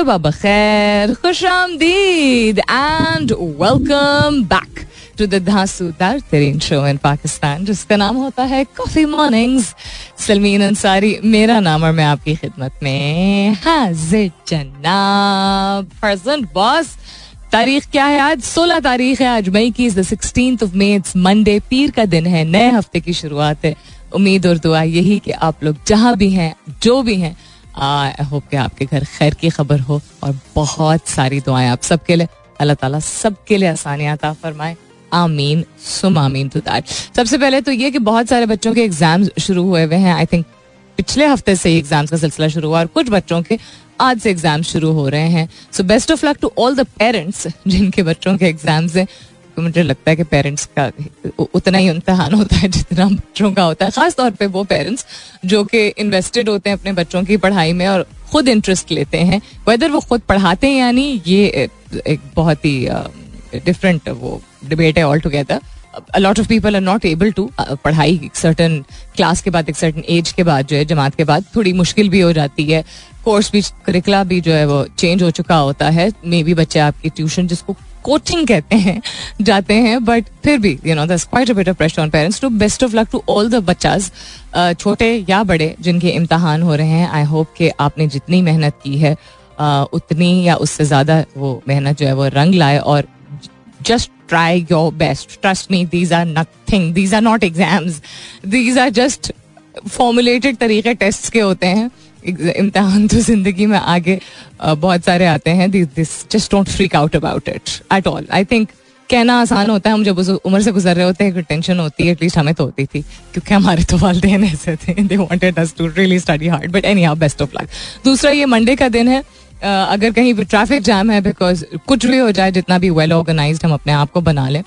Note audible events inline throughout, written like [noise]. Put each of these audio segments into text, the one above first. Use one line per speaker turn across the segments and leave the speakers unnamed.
सुबह बखैर खुश आमदीद and welcome back to the धांसूदार तरीन शो इन पाकिस्तान जिसका नाम होता है कॉफ़ी मॉर्निंग्स सलमीन अंसारी, मेरा नाम और मैं आपकी खिदमत में हाजिर जनाब। प्रेजेंट बॉस, तारीख क्या है आज? 16 तारीख है, आज मई की the sixteen of May it's Monday पीर का दिन है, नए हफ़्ते की शुरुआत है। उम्मीद और दुआ यही कि आप लोग जहाँ भी हैं, जो भी हैं आई होप कि आपके घर खैर की खबर हो और बहुत सारी दुआएँ आप सबके लिए। अल्लाह ताला सबके लिए आसानियाँ अता फरमाए। आमीन, सुम आमीन टू दैट सबसे पहले तो ये कि बहुत सारे बच्चों के एग्ज़ाम्स शुरू हुए हुए हैं। आई थिंक पिछले हफ़्ते से ही एग्ज़ाम्स का सिलसिला शुरू हुआ और कुछ बच्चों के आज से एग्ज़ाम शुरू हो रहे हैं। So best of luck to all the parents जिनके बच्चों के एग्ज़ाम्स हैं। तो मुझे लगता है कि पेरेंट्स का उतना ही इम्तहान होता है जितना बच्चों का होता है। खासतौर पे वो पेरेंट्स जो कि इन्वेस्टेड होते हैं अपने बच्चों की पढ़ाई में और खुद इंटरेस्ट लेते हैं वेदर वो खुद पढ़ाते हैं यानी ये एक बहुत ही डिफरेंट वो डिबेट है all together lot of people are not able to पढ़ाई एक सर्टन क्लास के बाद एक सर्टन एज के बाद जो है जमात के बाद थोड़ी मुश्किल भी हो जाती है कोर्स भी करिकुला भी जो है वो चेंज हो चुका होता है मे बी बच्चे आपकी ट्यूशन जिसको कोचिंग कहते हैं जाते हैं बट फिर भी you know this quite of pressure on parents to best of luck to all the बच्चाज छोटे या बड़े जिनके इम्तहान हो रहे हैं. आई होप कि आपने जितनी मेहनत की है uh, उतनी या उससे ज़्यादा वो मेहनत जो है वो रंग लाए और just try your best. Trust me, these are nothing. These are not exams. These are just formulated तरीके टेस्ट के होते हैं. इम्तहान तो ज़िंदगी में आगे बहुत सारे आते हैं. This just don't freak out about it at all I think कहना आसान होता है. हम जब उस उम्र से गुजर रहे होते हैं टेंशन होती है. एटलीस्ट हमें तो होती थी क्योंकि हमारे तो वालदेन ऐसे थे. They wanted us to really study hard but anyhow best of luck दूसरा ये मंडे का दिन है. अगर कहीं भी ट्रैफ़िक जाम है बिकॉज़ कुछ भी हो जाए, जितना भी वेल ऑर्गेनाइज हम अपने आप को बना लें।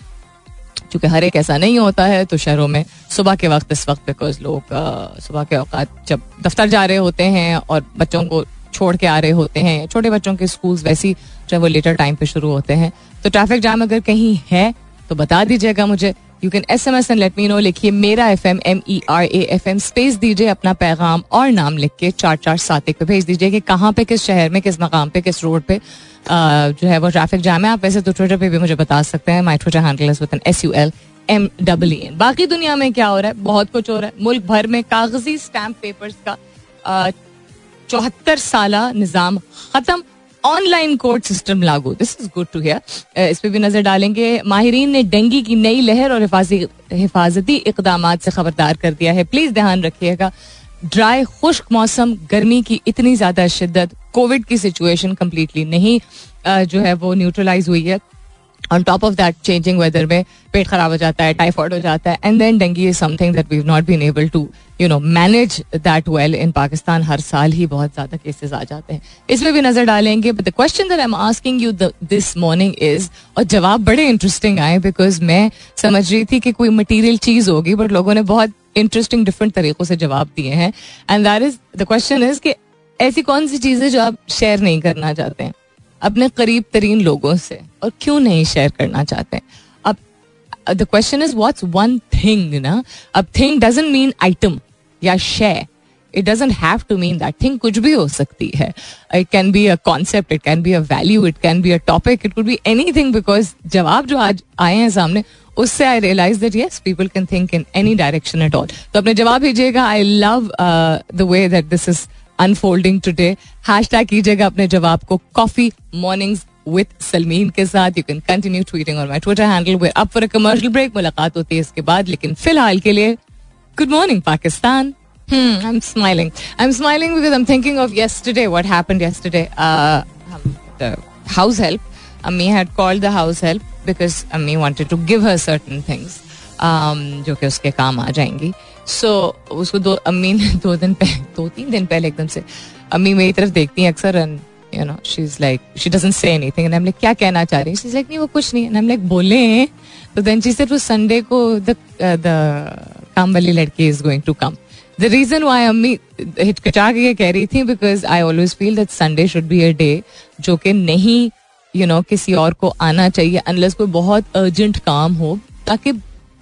क्योंकि हर एक ऐसा नहीं होता है तो शहरों में सुबह के वक्त, इस वक्त बिकॉज़ लोग सुबह के औकात जब दफ्तर जा रहे होते हैं और बच्चों को छोड़ के आ रहे होते हैं, छोटे बच्चों के स्कूल वैसी जो वो लेटर टाइम पे शुरू होते हैं तो ट्रैफ़िक जाम अगर कहीं है तो बता दीजिएगा मुझे। You can S M S and let me know लिखिए, मेरा F M M E R A F M space दीजिए अपना पैगाम और नाम लिख के चार चार सात एक पे भेज दीजिए कि कहाँ पे, किस शहर में, किस मकाम पे, किस रोड पे जो है वो ट्रैफ़िक जाम है। आप वैसे तो ट्विटर पे भी मुझे बता सकते हैं। My Twitter handle is with N S U L M double N बाकी दुनिया में क्या हो रहा है? बहुत कुछ हो रहा है। मुल्क भर में कागज़ी स्टैम्प पेपर्स का चौहत्तर साल निज़ाम खत्म। ऑनलाइन कोर्ट सिस्टम लागू. This is good to hear इस पर भी नज़र डालेंगे। माहरीन ने डेंगी की नई लहर और हिफाजती इकदाम से खबरदार कर दिया है। प्लीज़ ध्यान रखिएगा। ड्राई खुश्क मौसम, गर्मी की इतनी ज़्यादा शिद्दत कोविड की सिचुएशन कम्प्लीटली नहीं जो है वो न्यूट्रलाइज हुई है। On top of that changing weather में पेट खराब हो जाता है टाइफॉइड हो जाता है and then dengue is something that we not been able to you know manage that well in Pakistan हर साल ही बहुत ज़्यादा केसेस आ जाते हैं। इसमें भी नज़र डालेंगे but the question that I am asking you this morning is और जवाब बड़े इंटरेस्टिंग आए बिकॉज़ मैं समझ रही थी कि कोई मटीरियल चीज़ होगी बट लोगों ने बहुत इंटरेस्टिंग डिफरेंट तरीकों से जवाब दिए हैं। And that is the question is कि ऐसी कौन सी चीज़ें जो आप शेयर नहीं करना चाहते हैं? अपने करीब तरीन लोगों से। और क्यों नहीं शेयर करना चाहते? अब the question is what's one thing ना अब थिंग डजेंट मीन आइटम या share it doesn't have to mean that thing कुछ भी हो सकती है। It can be a concept it can be a value it can be a topic it could be anything because जवाब जो आज आए हैं सामने, उससे I realise that yes people can think in any direction at all तो अपने जवाब भेजिएगा I love the way that this is unfolding today hashtag कीजिएगा अपने जवाब को कॉफ़ी मॉर्निंग्स विद सलमीन के साथ you can continue tweeting on my Twitter handle where up for commercial break मुलाकात होती है इसके बाद लेकिन फ़िलहाल के लिए good morning Pakistan Hmm, I'm smiling. I'm smiling because I'm thinking of yesterday. What happened yesterday? Uh, the house help. Ammi had called the house help because Ammi wanted to give her certain things. Um, जो कि उसके काम आ जाएँगी सो so, उसको दो अम्मी ने [laughs] दो दिन पहले दो तीन दिन पहले एकदम से अम्मी मेरी तरफ़ देखती हैं अक्सर you know she is like she doesn't say anything and I like क्या कहना चाह रही है? लाइक नहीं वो कुछ नहीं. एंड आई लाइक बोले तो देन सेड वो संडे को द द काम वाली लड़की is going to come the reason why अम्मी हिचकिचा के कह रही थी because I always feel that Sunday should be a day जो कि नहीं यू you नो know, किसी और को आना चाहिए अनलेस कोई बहुत अर्जेंट काम हो ताकि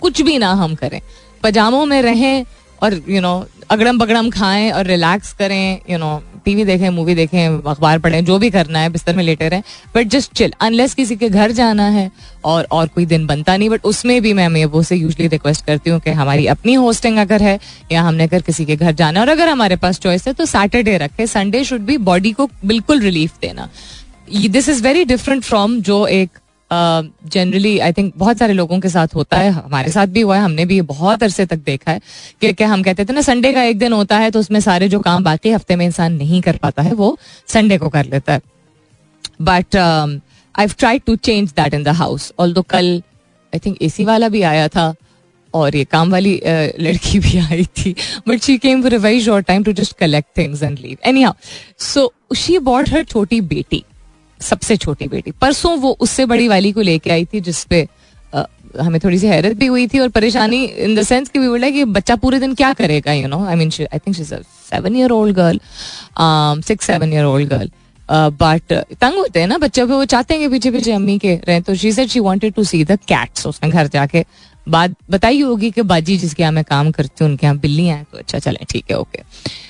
कुछ भी ना हम करें। पजामों में रहें और यू नो अगड़म बगड़म खाएँ और रिलैक्स करें यू नो टीवी देखें मूवी देखें, अखबार पढ़ें, जो भी करना है, बिस्तर में लेटे रहें बट जस्ट चिल अनलेस किसी के घर जाना है और और कोई दिन बनता नहीं बट उसमें भी मैं मेबो से यूजली रिक्वेस्ट करती हूँ कि हमारी अपनी होस्टिंग अगर है या हमने अगर किसी के घर जाना और अगर हमारे पास चॉइस है तो सैटरडे रखे. संडे शुड भी बॉडी को बिल्कुल रिलीफ देना. This is very different from जो एक जनरली आई थिंक बहुत सारे लोगों के साथ होता है, हमारे साथ भी हुआ है, हमने भी बहुत अरसे तक देखा है कि क्या हम कहते थे ना संडे का एक दिन होता है तो उसमें सारे जो काम बाकी हफ़्ते में इंसान नहीं कर पाता है, वो संडे को कर लेता है। But I try to change that in the house although कल आई थिंक ए वाला भी आया था और ये काम वाली लड़की भी आई थी। But she came for a very short time to just collect things and leave anyhow so she bought her छोटी बेटी। सबसे छोटी बेटी। परसों वो उससे बड़ी वाली को लेके आई थी जिसपे हमें थोड़ी सी हैरत भी हुई थी और परेशानी इन द सेंस कि वी कि बच्चा पूरे दिन क्या करेगा you know I mean I think she seven year old girl six seven year old girl but तंग होते हैं ना बच्चों बच्चे वो चाहते हैं कि पीछे पीछे अम्मी के रहे। तो she said she wanted to see the cats उसने घर जाके। बात बताई होगी कि बाजी जिसके यहाँ मैं काम करती हूँ, उनके यहाँ बिल्ली हैं तो अच्छा चले, ठीक है ओके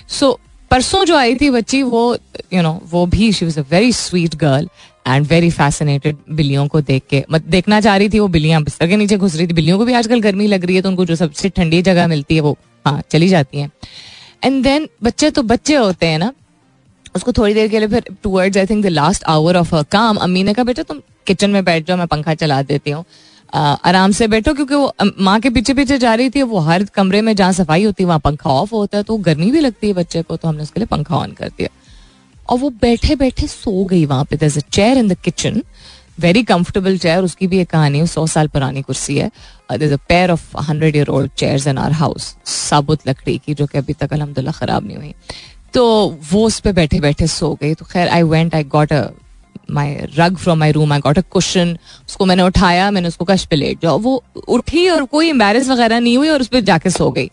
सो परसों जो आई थी बच्ची वो यू you नो know, वो भी she was a very sweet girl and very fascinated बिल्लियों को देख के। मत देखना चाह रही थी वो बिल्लियाँ बिस्तर के नीचे घुस रही थी। बिल्लियों को भी आजकल गर्मी लग रही है तो उनको जो सबसे ठंडी जगह मिलती है वो हाँ चली जाती हैं। एंड देन बच्चे तो बच्चे होते हैं ना उसको थोड़ी देर के लिए फिर towards I think the last hour of a काम अम्मी ने कहा बेटा तुम किचन में बैठ जाओ मैं पंखा चला देती हूँ। आराम से बैठो, क्योंकि वो माँ के पीछे पीछे जा रही थी, वो हर कमरे में जहाँ सफ़ाई होती है वहाँ पंखा ऑफ़ होता है तो गर्मी भी लगती है बच्चे को तो हमने उसके लिए पंखा ऑन कर दिया। और वो बैठे बैठे सो गई वहाँ पे। Their chair in the kitchen very comfortable chair उसकी भी एक कहानी सौ साल पुरानी कुर्सी है। Pair of hundred year old chair in our house साबुत लकड़ी की, जो कि अभी तक अलहमदुल्ला खराब नहीं हुई। तो वो उस पर बैठे बैठे सो गई। तो खैर I went I got a my rug from my room I got a question उसको मैंने उठाया, मैंने उसको कश पे लेट जाओ। वो उठी और कोई एम्बेरस वगैरह नहीं हुई और उस पर जाके सो गई।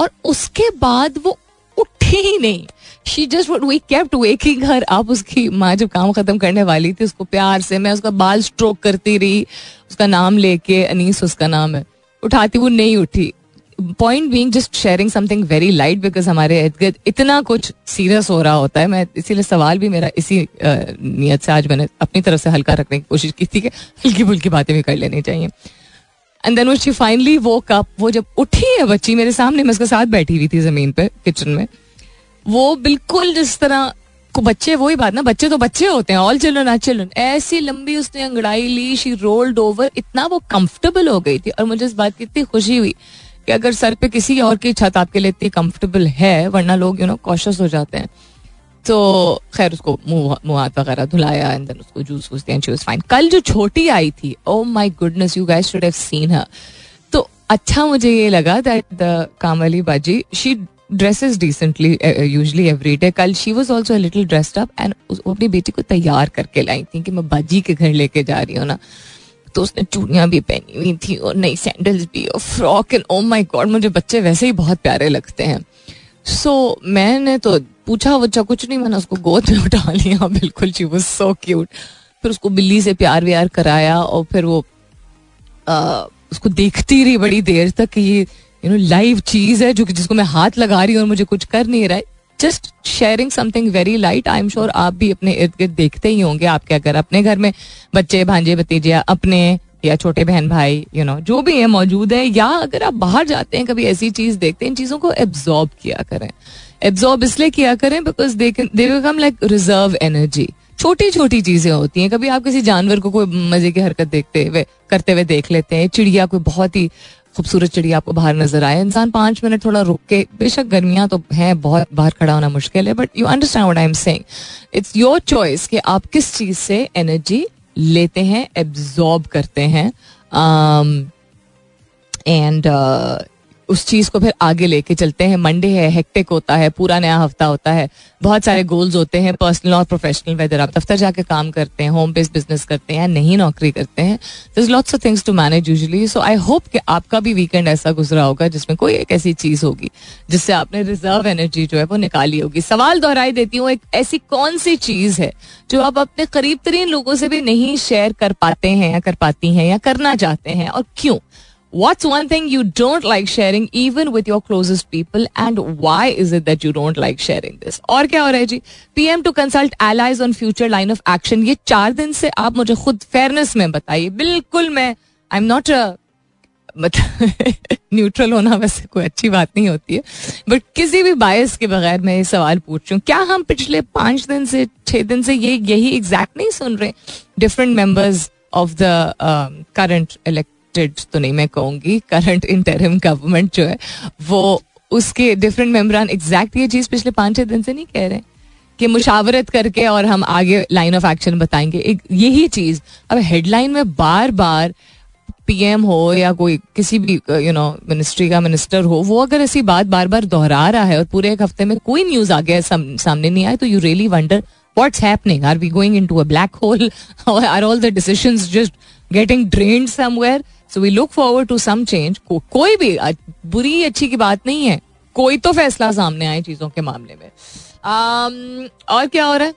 और उसके बाद वो उठी ही नहीं। She just we kept waking her up उसकी माँ जब काम खत्म करने वाली थी, उसको प्यार से, मैं उसका बाल स्ट्रोक करती रही, उसका नाम लेके अनीस उसका नाम है। उठाती, वो नहीं उठी। Point being just sharing something very light because हमारे इर्द इतना कुछ सीरियस हो रहा होता है। मैं इसीलिए सवाल भी मेरा इसी नीयत से आज मैंने अपनी तरफ़ से हल्का रखने की कोशिश की थी कि हल्की फुल्की बातें भी कर लेनी चाहिए। And then she finally woke up वो जब उठी है बच्ची, मेरे सामने मैं उसके साथ बैठी हुई थी ज़मीन पे किचन में, वो बिल्कुल जिस तरह को बच्चे, वही बात ना, बच्चे तो बच्चे होते हैं ऑल चिल्ड्रन आर चिल्ड्रन ऐसी लंबी उसने अंगड़ाई ली शी रोल्ड ओवर इतना वो कंफर्टेबल हो गई थी और मुझे इस बात की इतनी खुशी हुई। कि अगर सर पे किसी और की छत आपके लिए इतनी कंफर्टेबल है, वरना लोग यू नो कॉशियस हो जाते हैं। तो खैर, उसको मुँह हाथ वगैरह धुलाया एंड देन उसको जूस वूस दिया शी वाज फाइन कल जो छोटी आई थी ओ my goodness you guys should have seen her तो अच्छा मुझे ये लगा दैट द कामली बाजी she dresses decently usually every day कल she was also little dressed up and अपनी बेटी को तैयार करके लाई थी कि मैं बाजी के घर लेके जा रही हूँ ना। तो उसने चूड़ियाँ भी पहनी हुई थी और नई सैंडल्स भी और frock and oh my god मुझे बच्चे वैसे ही बहुत प्यारे लगते हैं। सो so, मैंने तो पूछा वच्छा कुछ नहीं मैंने उसको गोद में उठा लिया बिल्कुल शी वाज सो क्यूट फिर उसको बिल्ली से प्यार व्यार कराया और फिर वो आ, उसको देखती रही बड़ी देर तक कि ये यू नो लाइव चीज़ है जो कि जिसको मैं हाथ लगा रही हूँ और मुझे कुछ कर नहीं रहा है। Just sharing something very light I am sure आप भी अपने इर्द गिर्द देखते ही होंगे आपके अगर अपने घर में बच्चे भांजे भतीजे अपने या छोटे बहन भाई यू you नो know, जो भी है मौजूद है या अगर आप बाहर जाते हैं कभी ऐसी चीज़ देखते हैं इन चीज़ों को एब्जॉर्ब किया करें। एब्जॉर्ब इसलिए किया करें because they become like reserve energy छोटी छोटी चीज़ें होती हैं। कभी आप किसी जानवर को कोई मज़े की हरकत देखते हुए करते हुए देख लेते हैं। चिड़िया कोई बहुत ही खूबसूरत चिड़िया आपको बाहर नज़र आए। इंसान पाँच मिनट थोड़ा रुक के, बेशक गर्मियाँ तो हैं, बहुत बाहर खड़ा होना मुश्किल है but you understand what I am saying it's your choice कि आप किस चीज़ से एनर्जी लेते हैं एब्जॉर्ब करते हैं एंड उस चीज़ को फिर आगे लेके चलते हैं। मंडे है हेक्टिक होता है, पूरा नया हफ़्ता होता है। बहुत सारे गोल्स होते हैं पर्सनल और प्रोफेशनल वेदर आप दफ्तर जाके काम करते हैं होम बेस्ड बिज़नेस करते हैं या नहीं नौकरी करते हैं। This lots of things to manage usually so I hope कि आपका भी वीकेंड ऐसा गुजरा होगा जिसमें कोई एक ऐसी चीज़ होगी, जिससे आपने रिज़र्व एनर्जी जो है वो निकाली होगी। सवाल दोहराई देती हूँ, एक ऐसी कौन सी चीज़ है जो आप अपने करीब तरीन लोगों से भी नहीं शेयर कर पाते हैं या कर पाती हैं या करना चाहते हैं और क्यों? What's one thing you don't like sharing even with your closest people, and why is it that you don't like sharing this? और क्या हो रहा है जी? PM to consult allies on future line of action ये चार दिन से आप मुझे खुद फेयरनेस में बताइए। बिल्कुल मैं आई एम नॉट मतलब न्यूट्रल होना वैसे कोई अच्छी बात नहीं होती है। बट किसी भी बायस के बगैर मैं ये सवाल पूछ रही हूँ। क्या हम पिछले पाँच दिन से, छह दिन से ये, यही एग्जैक्ट नहीं सुन रहे? Different members of the current elect elected तो नहीं मैं कहूँगी। करंट इंटरिम गवर्नमेंट जो है, वो उसके डिफरेंट मेम्बरान एग्जैक्ट ये चीज़ पिछले पाँच छह दिन से नहीं कह रहे कि मुशावरत करके और हम आगे लाइन ऑफ़ एक्शन बताएँगे। एक यही चीज़। अब हेडलाइन में बार बार पीएम हो या कोई किसी भी यू नो मिनिस्ट्री का मिनिस्टर हो, वो अगर ऐसी बात बार बार दोहरा रहा है और पूरे एक हफ़्ते में कोई न्यूज़ आ गया सामने नहीं आए तो you really wonder what's happening? Are we going into a black hole? [laughs] Or are all the decisions just getting drained so we look forward to some change कोई भी बुरी अच्छी की बात नहीं है। कोई तो फैसला सामने आए चीज़ों के मामले में। Um, और क्या हो रहा है?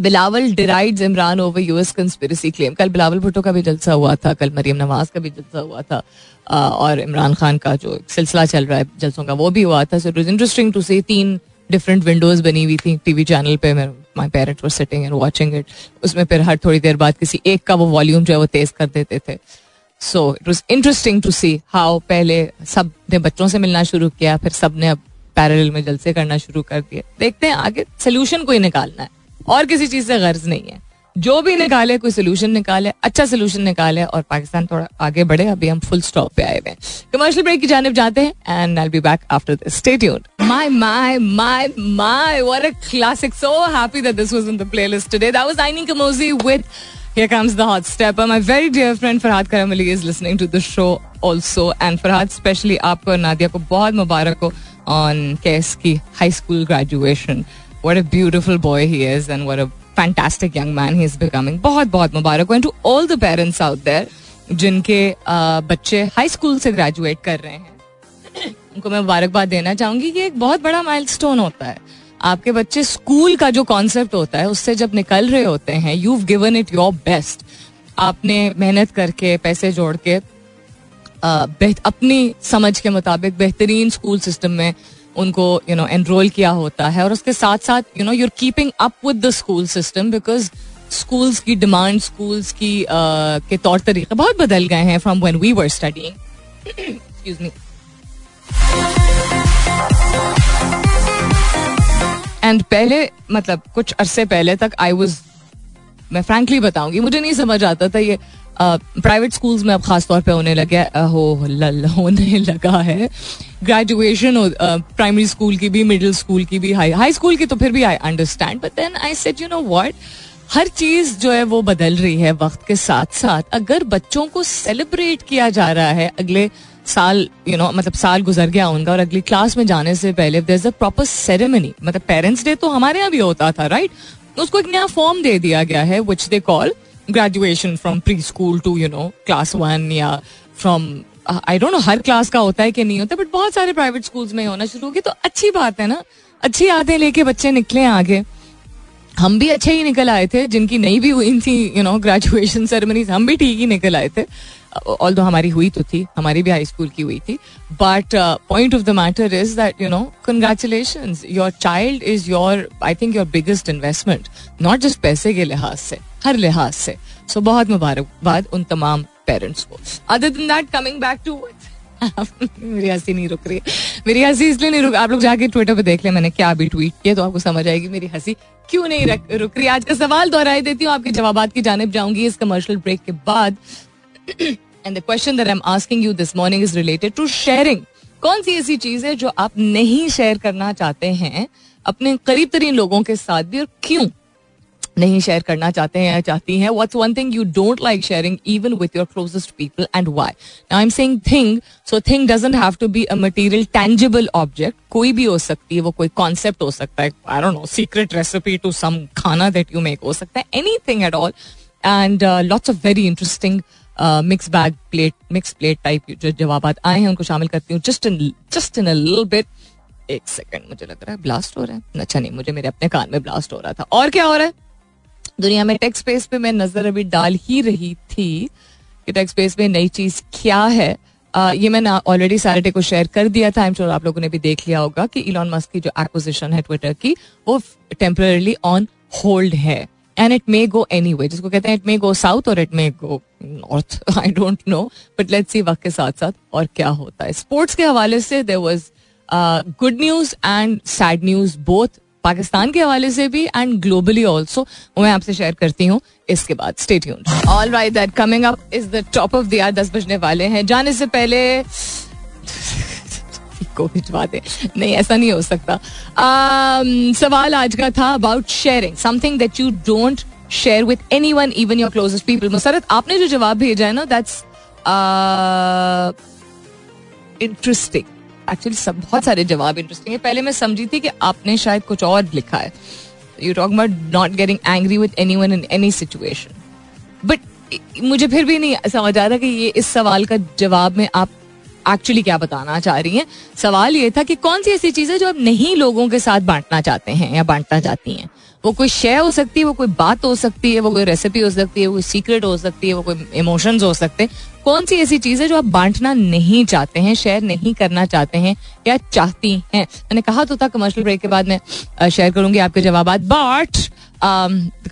Bilawal derides Imran over US conspiracy claim कल बिलावल भुट्टो का भी जलसा हुआ था। कल मरियम नवाज़ का भी जलसा हुआ था। और इमरान खान का जो सिलसिला चल रहा है जलसों का वो भी हुआ था। So it interesting to see तीन डिफरेंट विंडोज़ बनी हुई थी टीवी चैनल पे। My parents were sitting and watching it उसमें फिर हर थोड़ी देर बाद किसी एक का वो वॉल्यूम जो है वो तेज कर देते थे। So it was interesting to see how पहले सबने बच्चों से मिलना शुरू किया, फिर सबने अब पैरल में जलसे करना शुरू कर दिया। देखते हैं आगे सोल्यूशन कोई निकालना है। और किसी चीज़ से गर्ज नहीं है। जो भी निकाले, कोई सोल्यूशन निकाले अच्छा सोल्यूशन निकाले और पाकिस्तान थोड़ा आगे बढ़े, अभी हम फुल स्टॉप पे आए हुए हैं। कमर्शियल ब्रेक की जानब जाते हैं and I be back after this stay tuned my my my my what a classic so happy that this was in the playlist today that was आइनी कमोजी with Here comes the hot stepper. My very dear friend Farhad Karamali is listening to the show also. And Farhad, especially आपको और नादिया को बहुत मुबारक हो on KS की high school graduation. What a beautiful boy he is and what a fantastic young man he is becoming. बहुत बहुत मुबारक हो and to all the parents out there जिनके बच्चे हाई स्कूल से ग्रेजुएट कर रहे हैं उनको मैं मुबारकबाद देना चाहूँगी कि एक बहुत बड़ा माइलस्टोन होता है आपके बच्चे स्कूल का जो कॉन्सेप्ट होता है, उससे जब निकल रहे होते हैं you given it your best आपने मेहनत करके, पैसे जोड़ के अपनी समझ के मुताबिक बेहतरीन स्कूल सिस्टम में उनको यू नो एनरोल किया होता है। और उसके साथ साथ you know you're keeping up with the school system because schools की डिमांड स्कूल्स की के तौर तरीके बहुत बदल गए हैं from when we were excuse me and पहले मतलब कुछ अरसे पहले तक आई वॉज़ मैं फ्रेंकली बताऊँगी, मुझे नहीं समझ आता था ये प्राइवेट स्कूल्स में अब खास तौर पे होने लगे हो लल होने लगा है। ग्रेजुएशन प्राइमरी स्कूल की भी मिडिल स्कूल की भी हाई हाई स्कूल की तो फिर भी I understand but then I said you know what हर चीज़ जो है वो बदल रही है वक्त के साथ साथ अगर बच्चों को सेलिब्रेट किया जा रहा है अगले साल यू नो मतलब साल गुजर गया उनका और अगली क्लास में जाने से पहले देर अ प्रॉपर सेरेमनी मतलब पेरेंट्स डे तो हमारे यहाँ भी होता था राइट उसको एक नया फॉर्म दे दिया गया है which they call graduation from preschool to you know class one या फ्रॉम आई डोंट नो हर क्लास का होता है कि नहीं होता बट बहुत सारे प्राइवेट स्कूल्स में होना शुरू हो गया तो अच्छी बात है ना? अच्छी यादें लेके बच्चे निकले आगे। हम भी अच्छे ही निकल आए थे, जिनकी नहीं भी हुई थी यू नो ग्रेजुएशन सेरेमनीज हम भी ठीक ही निकल आए थे। ऑल दो हमारी हुई तो थी हमारी भी हाई स्कूल की हुई थी but point of the matter is that you know congratulation your child is your I think your biggest investment not just पैसे के लिहाज से हर लिहाज से. सो so, बहुत मुबारकबाद उन तमाम पेरेंट्स को. अदर दिन दैट कमिंग बैक टू मेरी हँसी नहीं रुक रही मेरी हँसी इसलिए नहीं रुक आप लोग जाके ट्विटर पे देख ले मैंने क्या अभी ट्वीट किया तो आपको समझ आएगी मेरी हँसी क्यों नहीं रुक रही आज का सवाल दोहराई देती हूँ आपके जवाब की जानब जाऊँगी इस कमर्शियल ब्रेक के बाद. And the question that I am asking you this morning is related to sharing कौन सी ऐसी चीज़ है जो आप नहीं शेयर करना चाहते हैं? अपने करीब तरीन लोगों के साथ भी और क्यों नहीं शेयर करना चाहते हैं या चाहती हैं? What's one thing you don't like sharing even with your closest people and now I am saying thing so thing doesn't have to be a material tangible object कोई भी हो सकती है, वो कोई कॉन्सेप्ट हो सकता है I don't know secret recipe to some खाना दैट यू मेक हो सकता है anything at all and lots of very interesting mix bag plate mix plate type जो जवाब आए हैं, उनको शामिल करती हूँ। Just in just in bit एक सेकंड मुझे लग रहा है ब्लास्ट हो रहा है। अच्छा नहीं, मुझे मेरे अपने कान में ब्लास्ट हो रहा था। और क्या हो रहा है? दुनिया में टेक्स स्पेस पे मैं नज़र अभी डाल ही रही थी कि टेक्स स्पेस में नई चीज़ क्या है। ये मैंने ऑलरेडी सैटरडे को शेयर कर दिया था। आई एम श्योर आप लोगों ने भी देख लिया होगा कि इलॉन मस्क की जो एक्विजिशन है ट्विटर की, वो टेम्परली ऑन होल्ड है। And it may go any way जिसको कहते हैं इट मे गो साउथ और it may go north I don't know but let's see वक्त के साथ साथ और क्या होता है। स्पोर्ट्स के हवाले से there was good news and sad news both Pakistan के हवाले से भी एंड ग्लोबली ऑल्सो मैं आपसे शेयर करती हूँ। इसके बाद state all right that coming up is the top of the दस बजने वाले हैं। जाने से पहले [laughs] को भिजवा दे। नहीं ऐसा नहीं हो सकता। Um, सवाल आज का था about sharing something that you don't share with anyone even your closest people Musarrat आपने जो जवाब भेजा है ना दैट्स इंटरेस्टिंग एक्चुअली सब बहुत सारे जवाब इंटरेस्टिंग है। पहले मैं समझी थी कि आपने शायद कुछ और लिखा है। You talk about not getting angry with anyone in any situation but मुझे फिर भी नहीं समझ आ रहा कि ये इस सवाल का जवाब में आप एक्चुअली क्या बताना चाह रही हैं? सवाल ये था कि कौन सी ऐसी चीज़ है जो आप नहीं लोगों के साथ बांटना चाहते हैं या बांटना चाहती हैं? वो कोई शेयर हो सकती है, वो कोई बात हो सकती है, वो कोई रेसिपी हो सकती है, वो कोई सीक्रेट हो सकती है, वो कोई इमोशंस हो सकते हैं। कौन सी ऐसी चीज़ है जो आप बांटना नहीं चाहते हैं शेयर नहीं करना चाहते हैं या चाहती हैं? मैंने कहा तो था कमर्शियल ब्रेक के बाद मैं शेयर करूँगी आपके जवाब but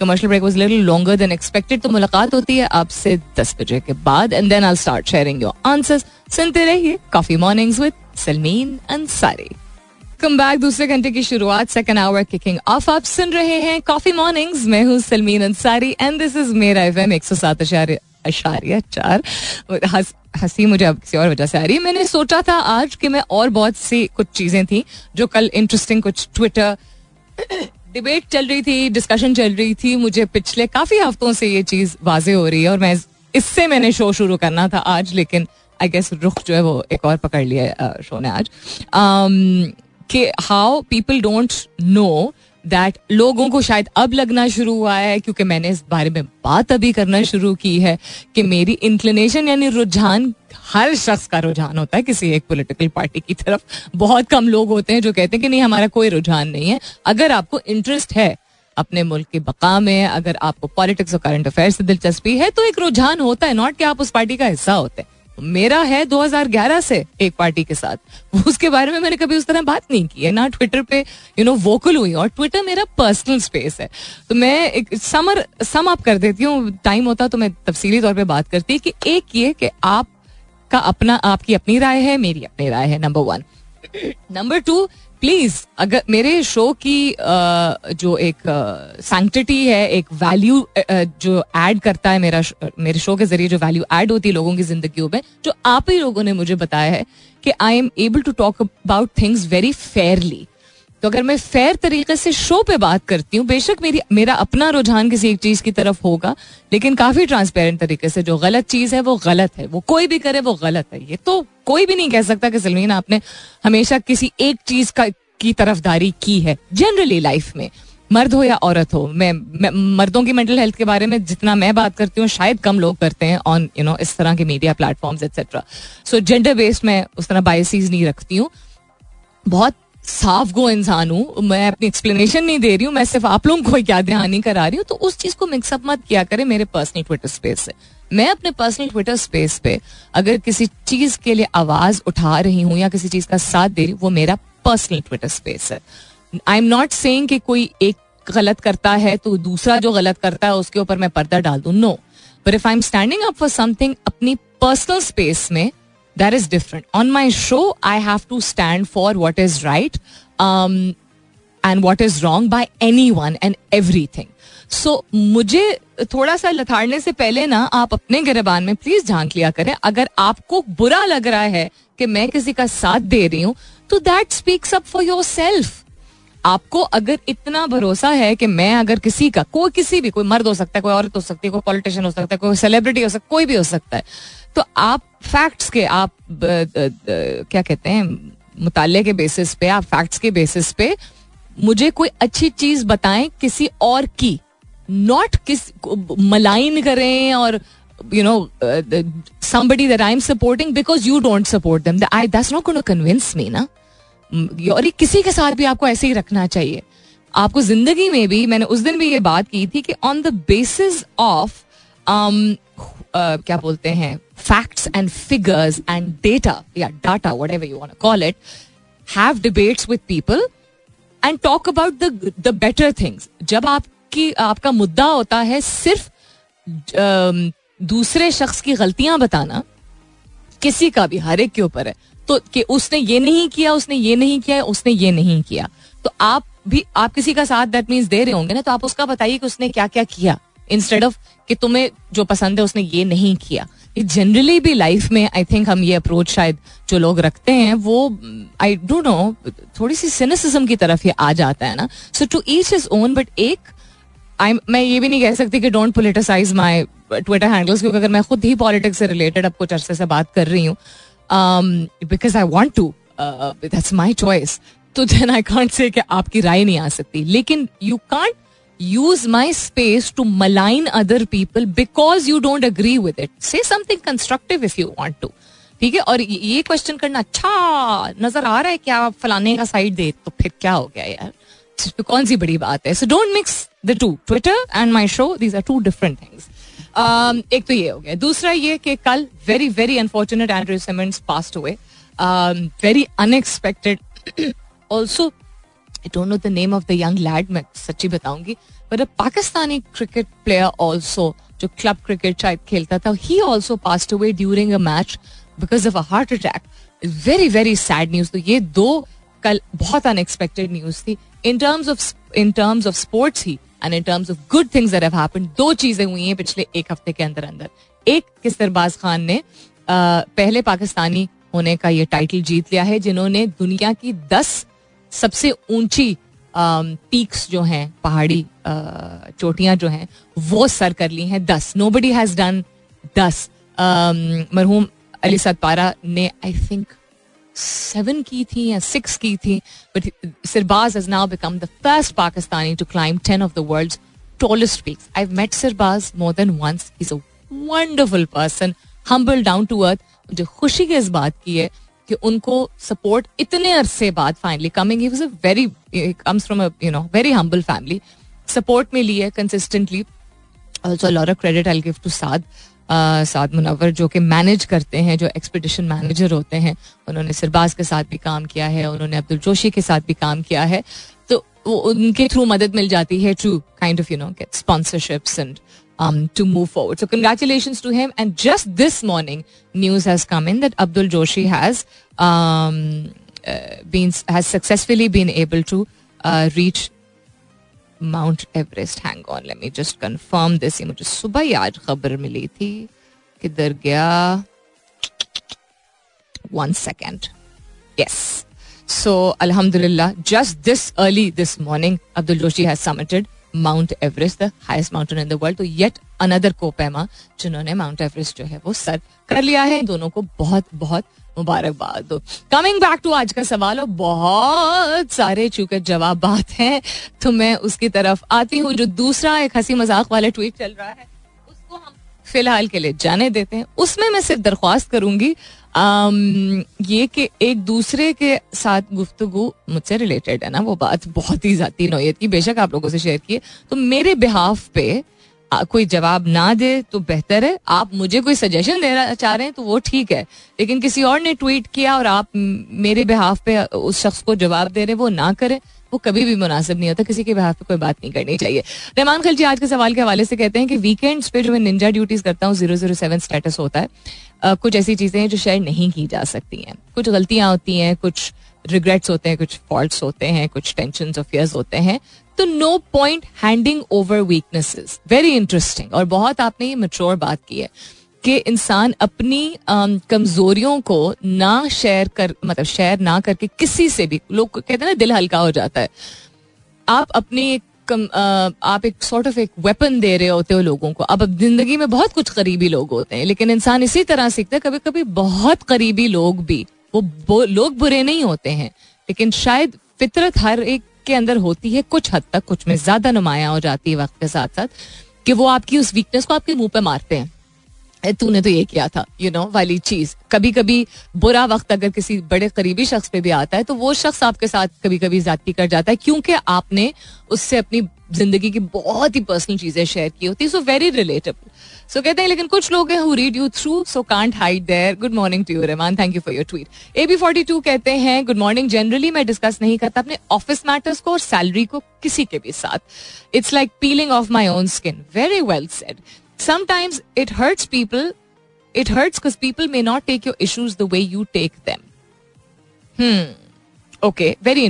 commercial break was little longer than expected तो मुलाकात होती है आपसे दस बजे के बाद and then I start sharing your answers सुनते रहिए coffee mornings with Salmeen Ansari come back दूसरे घंटे की शुरुआत सेकंड आवर किकिंग ऑफ़ आप सुन रहे हैं कॉफ़ी मॉर्निंग्स मैं हूँ Salmeen Ansari and this is मेरा एफ़ एम एक सौ सात अशारिया चार। हँसी मुझे अब किसी और वजह से आ रही है। मैंने सोचा था आज कि मैं और बहुत सी कुछ चीज़ें थी, जो कल इंटरेस्टिंग कुछ ट्विटर डिबेट चल रही थी डिस्कशन चल रही थी। मुझे पिछले काफ़ी हफ्तों से ये चीज़ वाजे हो रही है, और मैं इससे मैंने शो शुरू करना था आज, लेकिन आई गेस रुख जो है वो एक और पकड़ लिया शो ने आज। कि how people don't know that लोगों को शायद अब लगना शुरू हुआ है, क्योंकि मैंने इस बारे में बात अभी करना शुरू की है कि मेरी इंक्लिनेशन यानी रुझान, हर शख्स का रुझान होता है, किसी एक पॉलिटिकल पार्टी की तरफ़। बहुत कम लोग होते हैं जो कहते हैं कि नहीं, हमारा कोई रुझान नहीं है। अगर आपको इंटरेस्ट है अपने मुल्क की बका में, अगर आपको पॉलिटिक्स और करंट अफेयर से दिलचस्पी है तो एक रुझान होता है नॉट कि आप उस पार्टी का हिस्सा होते हैं। मेरा है 2011 से एक पार्टी के साथ। उसके बारे में मैंने कभी उस तरह बात नहीं की है, ना ट्विटर पे यू नो वोकल हुई और ट्विटर मेरा पर्सनल स्पेस है। तो मैं एक समर सम अप कर देती हूँ टाइम होता तो मैं तफसीली तौर पे बात करती कि एक ये कि आप का अपना, आपकी अपनी राय है, मेरी अपनी राय है number one number two please अगर मेरे शो की जो एक सैंक्टिटी है, एक वैल्यू जो ऐड करता है मेरा मेरे शो के ज़रिए जो वैल्यू ऐड होती है लोगों की ज़िंदगी में, जो आप ही लोगों ने मुझे बताया है कि I am able to talk about things very fairly तो अगर मैं फेयर तरीके से शो पे बात करती हूँ बेशक मेरी मेरा अपना रुझान किसी एक चीज़ की तरफ़ होगा लेकिन काफ़ी ट्रांसपेरेंट तरीके से जो गलत चीज़ है वो गलत है। वो कोई भी करे वो गलत है। ये तो कोई भी नहीं कह सकता कि सलमीन आपने हमेशा किसी एक चीज़ का की तरफदारी की है। जनरली लाइफ में मर्द हो या औरत हो मैं, मैं मर्दों की मेंटल हेल्थ के बारे में जितना मैं बात करती हूँ शायद कम लोग करते हैं ऑन यू नो इस तरह के media platforms etcetera so gender based मैं उस तरह बायसीज नहीं रखती हूँ। बहुत साफ़ गो इंसान हूँ मैं अपनी एक्सप्लेनेशन नहीं दे रही हूँ, मैं सिर्फ़ आप लोगों को क्या ध्यान नहीं करा रही हूँ तो उस चीज़ को मिक्सअप मत किया करें मेरे पर्सनल ट्विटर स्पेस से। मैं अपने पर्सनल ट्विटर स्पेस पे अगर किसी चीज़ के लिए आवाज़ उठा रही हूँ या किसी चीज़ का साथ दे रही हूँ, वो मेरा पर्सनल ट्विटर स्पेस है। आई एम नॉट सेइंग कि कोई एक गलत करता है तो दूसरा जो गलत करता है उसके ऊपर मैं पर्दा डाल दू no but if I am standing up for something अपनी पर्सनल स्पेस में that is different on my show I have to stand for what is right and what is wrong by anyone and everything so मुझे थोड़ा सा लथाड़ने से पहले ना, आप अपने गिरबान में प्लीज़ झाँक लिया करें। अगर आपको बुरा लग रहा है कि मैं किसी का साथ दे रही हूँ तो that speaks up for yourself आपको अगर इतना भरोसा है कि मैं अगर किसी का, कोई किसी भी, कोई मर्द हो सकता है, कोई औरत हो सकती है, कोई पॉलिटिशियन हो सकता है, कोई सेलिब्रिटी हो सकता है कोई भी हो सकता है तो आप फैक्ट्स के, आप क्या कहते हैं, मुताले के बेसिस पे, आप फैक्ट्स के बेसिस पे मुझे कोई अच्छी चीज़ बताएँ किसी और की नॉट किस मलाइन करें और you know somebody that I am supporting because you don't support them I that's not convince me ना? और ये किसी के साथ भी आपको ऐसे ही रखना चाहिए। आपको ज़िंदगी में भी, मैंने उस दिन भी ये बात की थी कि ऑन द बेसिस ऑफ़ क्या बोलते हैं facts and figures and data या data whatever you call it have debates with people and talk about the the better things जब आपकी, आपका मुद्दा होता है सिर्फ़ दूसरे शख्स की गलतियाँ बताना, किसी का भी, हर एक के ऊपर है तो कि उसने ये नहीं किया, उसने ये नहीं किया, उसने ये नहीं किया। तो आप भी, आप किसी का साथ दैट मीन्स दे रहे होंगे ना तो आप उसका बताइए कि उसने क्या क्या। किया इंस्टेड ऑफ़ कि तुम्हें जो पसंद है उसने ये नहीं किया। जनरली भी लाइफ में आई थिंक हम ये अप्रोच शायद जो लोग रखते हैं, वो आई डोंट नो थोड़ी सी सिनेसिज्म की तरफ़ ये आ जाता है ना। So to each his own but एक आई मैं ये भी नहीं कह सकती कि don't politicise my Twitter handles क्योंकि अगर मैं खुद ही पॉलिटिक्स से रिलेटेड अब कुछ अरसे से बात कर रही हूँ because I want to that's my choice so then I can't say आपकी राय नहीं आ सकती. लेकिन you can't use my space to malign other people because you don't agree with it say something constructive if you want to ठीक है? और ये क्वेश्चन करना अच्छा नज़र आ रहा है क्या फलाने का साइड दे तो फिर क्या हो गया यार? कौन सी बड़ी बात है? So don't mix the two Twitter and my show these are two different things एक तो ये हो गया। दूसरा ये कि कल very very unfortunate Andrew Symonds passed हुए very unexpected also I don't know the name of the young lad मैं सच्ची बताऊँगी but a Pakistani cricket player also जो क्लब क्रिकेट शायद खेलता था ही also passed away during a match because of a heart attack very very sad news तो ये दो कल बहुत अनएक्सपेक्टेड न्यूज़ थी. In terms of in terms of sports he and in terms of good things that have happened दो चीज़ें हुई हैं पिछले एक हफ़्ते के अंदर अंदर। एक कि सरबाज खान ने पहले पाकिस्तानी होने का ये टाइटल जीत लिया है, जिन्होंने दुनिया की दस सबसे ऊँची पीक्स जो हैं, पहाड़ी चोटियाँ जो हैं, वो सर कर ली हैं दस। No buddy has done this मरहूम अली सतपारा ने आई थिंक सेवन की थी या सिक्स की थी but Sirbaz has now become the first Pakistani to climb ten of the world's tallest peaks. I've met Sirbaz more than once. He's a wonderful person, humble, down to earth. मुझे खुशी की इस बात की है कि उनको सपोर्ट इतने अरसे बाद finally coming he was a very comes from a you know very humble family support में लिए consistently also lot credit I give to Saad Saad Munawar जो कि मैनेज करते हैं जो एक्सपीडिशन मैनेजर होते हैं उन्होंने सिरबाज के साथ भी काम किया है उन्होंने अब्दुल जोशी के साथ भी काम किया है तो उनके थ्रू मदद मिल जाती है to kind of you know get sponsorships and um, to move forward. So congratulations to him. And just this morning, news has come in that Abdul Joshi has um, uh, been has successfully been able to uh, reach mount Everest hang on let me just confirm this ये मुझे सुबह ही आज खबर मिली थी किधर गया? वन सेकेंड यस सो अल्हम्दुलिल्लाह just this early this morning Abdul Joshi has submitted mount Everest the highest mountain in the world तो येट अनदर कोपैमा जिन्होंने माउंट एवरेस्ट जो है, वो सर कर लिया है। दोनों को बहुत बहुत मुबारकबाद। दो कमिंग बैक टू आज का सवाल और बहुत सारे चूँकि जवाब बात हैं तो मैं उसकी तरफ़ आती हूँ जो दूसरा एक हँसी मज़ाक वाला ट्वीट चल रहा है उसको हम फ़िलहाल के लिए जाने देते हैं। उसमें मैं सिर्फ़ दरख्वास्त करूँगी आम, ये कि एक दूसरे के साथ गुफ्तगु मुझसे रिलेटेड है ना वो बात बहुत ही जाती नोयत की बेशक आप लोगों से शेयर किए। तो मेरे बिहाफ पे कोई जवाब ना दे तो बेहतर है। आप मुझे कोई सजेशन देना चाह रहे हैं तो वो ठीक है। लेकिन किसी और ने ट्वीट किया और आप मेरे बिहाफ पे उस शख्स को जवाब दे रहे वो ना करें। वो कभी भी मुनासिब नहीं होता। किसी के बिहाफ पे कोई बात नहीं करनी चाहिए। रहमान खलजी आज के सवाल के हवाले से कहते हैं कि वीकेंड्स पे जो मैं निंजा ड्यूटीज़ करता हूँ ज़ीरो ज़ीरो सेवन स्टेटस होता है। कुछ ऐसी चीज़ें हैं जो शेयर नहीं की जा सकती हैं। कुछ गलतियाँ होती हैं, कुछ रिग्रेट्स होते हैं, कुछ फॉल्ट होते हैं, कुछ टेंशन और होते हैं तो no point handing over weaknesses very interesting और बहुत आपने ये मच्योर बात की है कि इंसान अपनी कमजोरियों को ना शेयर कर मतलब शेयर ना करके किसी से भी, लोग कहते हैं ना, दिल हल्का हो जाता है। आप अपनी एक आप एक सॉर्ट ऑफ़ एक वेपन दे रहे होते हो लोगों को। अब ज़िंदगी में बहुत कुछ करीबी लोग होते हैं, लेकिन इंसान इसी तरह सीखता है कभी कभी बहुत करीबी लोग भी। वो लोग बुरे नहीं होते हैं लेकिन शायद फितरत हर एक के अंदर होती है कुछ हद तक कुछ में ज़्यादा नुमाया हो जाती है वक्त के साथ साथ कि वो आपकी उस वीकनेस को आपके मुँह पे मारते हैं। तूने तो ये किया था यू you नो know, वाली चीज़। कभी कभी बुरा वक्त अगर किसी बड़े करीबी शख्स पे भी आता है तो वो शख्स आपके साथ कभी कभी जाती कर जाता है क्योंकि आपने उससे अपनी ज़िंदगी की बहुत ही पर्सनल चीज़ें शेयर की होती सो वेरी रिलेटेबल सो कहते हैं लेकिन कुछ लोग हैं who read you through so can't hide their good morning to you Rahman thank you for your tweet A B forty two कहते हैं गुड मॉर्निंग जनरली मैं डिस्कस नहीं करता अपने ऑफ़िस मैटर्स को और सैलरी को किसी के भी साथ. It's like peeling off my own skin very well said sometimes it hurts people. It hurts because people may not take your issues the way you take them. Hmm. Okay, very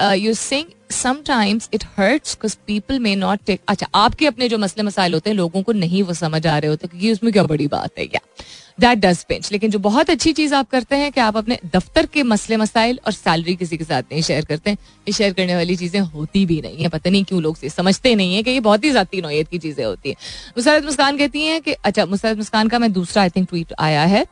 Uh, you're sometimes it hurts because people may not take अच्छा आपके अपने जो मसले मसाइल होते हैं लोगों को नहीं वो समझ आ रहे होते क्योंकि उसमें क्या बड़ी बात है क्या दैट डज पिंच लेकिन जो बहुत अच्छी चीज़ आप करते हैं कि आप अपने दफ्तर के मसले मसाइल और सैलरी किसी के साथ नहीं शेयर करते हैं ये शेयर करने वाली चीज़ें होती भी नहीं है पता नहीं क्यों लोग से समझते नहीं है कि ये बहुत ही ज़्यादा नोयत की चीज़ें होती है। मुसरत मुस्कान कहती हैं कि अच्छा मुसरत मुस्कान का मैं दूसरा आई थिंक ट्वीट आया है